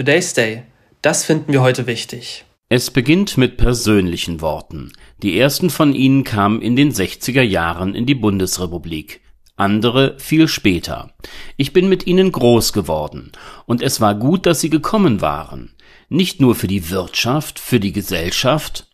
Today's Day. Das finden wir heute wichtig. Es beginnt mit persönlichen Worten. Die ersten von ihnen kamen in den 60er Jahren in die Bundesrepublik. Andere viel später. Ich bin mit ihnen groß geworden. Und es war gut, dass sie gekommen waren. Nicht nur für die Wirtschaft, für die Gesellschaft,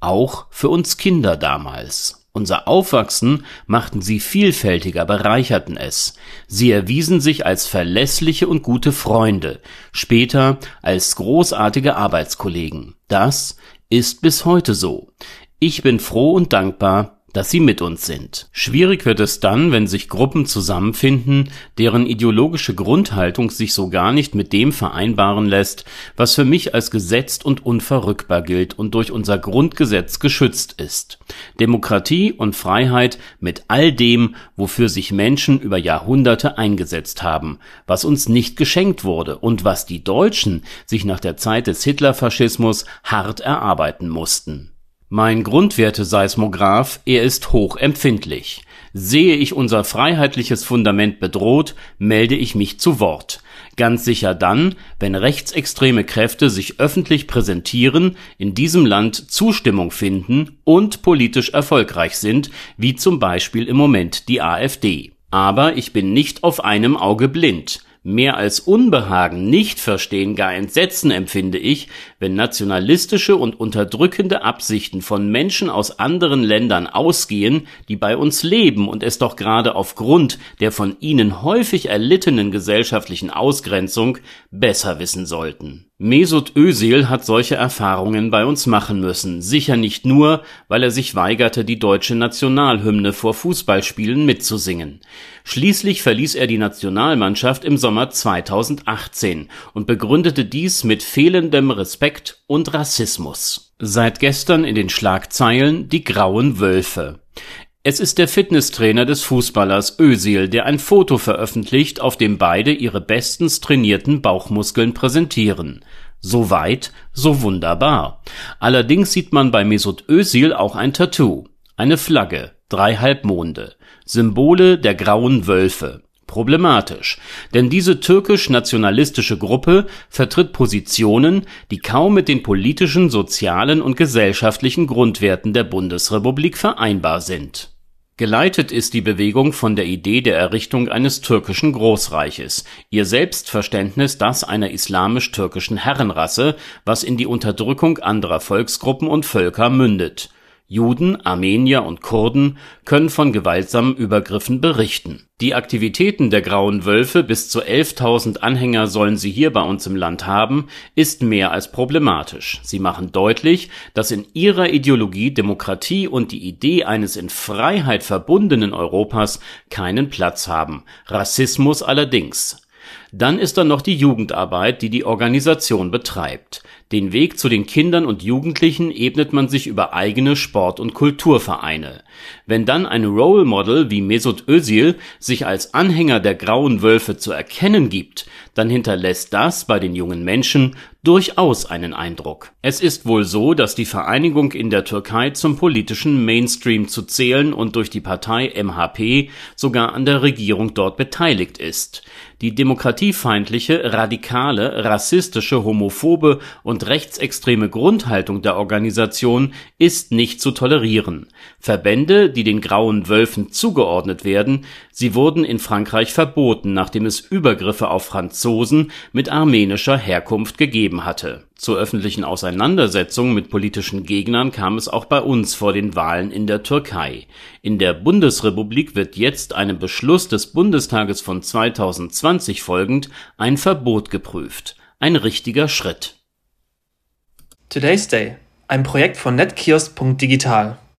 auch für uns Kinder damals. Unser Aufwachsen machten sie vielfältiger, bereicherten es. Sie erwiesen sich als verlässliche und gute Freunde, später als großartige Arbeitskollegen. Das ist bis heute so. Ich bin froh und dankbar, dass sie mit uns sind. Schwierig wird es dann, wenn sich Gruppen zusammenfinden, deren ideologische Grundhaltung sich so gar nicht mit dem vereinbaren lässt, was für mich als gesetzt und unverrückbar gilt und durch unser Grundgesetz geschützt ist. Demokratie und Freiheit mit all dem, wofür sich Menschen über Jahrhunderte eingesetzt haben, was uns nicht geschenkt wurde und was die Deutschen sich nach der Zeit des Hitlerfaschismus hart erarbeiten mussten. Mein Grundwerte-Seismograph, er ist hochempfindlich. Sehe ich unser freiheitliches Fundament bedroht, melde ich mich zu Wort. Ganz sicher dann, wenn rechtsextreme Kräfte sich öffentlich präsentieren, in diesem Land Zustimmung finden und politisch erfolgreich sind, wie zum Beispiel im Moment die AfD. Aber ich bin nicht auf einem Auge blind. Mehr als Unbehagen, nicht verstehen, gar Entsetzen empfinde ich, wenn nationalistische und unterdrückende Absichten von Menschen aus anderen Ländern ausgehen, die bei uns leben und es doch gerade aufgrund der von ihnen häufig erlittenen gesellschaftlichen Ausgrenzung besser wissen sollten. Mesut Özil hat solche Erfahrungen bei uns machen müssen, sicher nicht nur, weil er sich weigerte, die deutsche Nationalhymne vor Fußballspielen mitzusingen. Schließlich verließ er die Nationalmannschaft im Sommer 2018 und begründete dies mit fehlendem Respekt und Rassismus. Seit gestern in den Schlagzeilen die grauen Wölfe. Es ist der Fitnesstrainer des Fußballers Özil, der ein Foto veröffentlicht, auf dem beide ihre bestens trainierten Bauchmuskeln präsentieren. So weit, so wunderbar. Allerdings sieht man bei Mesut Özil auch ein Tattoo. Eine Flagge, drei Halbmonde. Symbole der grauen Wölfe. Problematisch, denn diese türkisch-nationalistische Gruppe vertritt Positionen, die kaum mit den politischen, sozialen und gesellschaftlichen Grundwerten der Bundesrepublik vereinbar sind Geleitet ist die Bewegung von der Idee der Errichtung eines türkischen Großreiches, ihr Selbstverständnis das einer islamisch-türkischen Herrenrasse, was in die Unterdrückung anderer Volksgruppen und Völker mündet Juden, Armenier und Kurden können von gewaltsamen Übergriffen berichten. Die Aktivitäten der Grauen Wölfe, bis zu 11.000 Anhänger sollen sie hier bei uns im Land haben, ist mehr als problematisch. Sie machen deutlich, dass in ihrer Ideologie Demokratie und die Idee eines in Freiheit verbundenen Europas keinen Platz haben, Rassismus allerdings dann ist da noch die Jugendarbeit, die die Organisation betreibt. Den Weg zu den Kindern und Jugendlichen ebnet man sich über eigene Sport und Kulturvereine. Wenn dann ein Role Model wie Mesut Özil sich als Anhänger der Grauen Wölfe zu erkennen gibt, dann hinterlässt das bei den jungen Menschen durchaus einen Eindruck. Es ist wohl so, dass die Vereinigung in der Türkei zum politischen Mainstream zu zählen und durch die Partei MHP sogar an der Regierung dort beteiligt ist. Die demokratiefeindliche, radikale, rassistische, homophobe und rechtsextreme Grundhaltung der Organisation ist nicht zu tolerieren. Verbände, die den Grauen Wölfen zugeordnet werden, sie wurden in Frankreich verboten, nachdem es Übergriffe auf Franzosen mit armenischer Herkunft gegeben hatte. Zur öffentlichen Auseinandersetzung mit politischen Gegnern kam es auch bei uns vor den Wahlen in der Türkei. In der Bundesrepublik wird jetzt einem Beschluss des Bundestages von 2020 folgend ein Verbot geprüft. Ein richtiger Schritt. Today's Day, ein Projekt von netkiosk.digital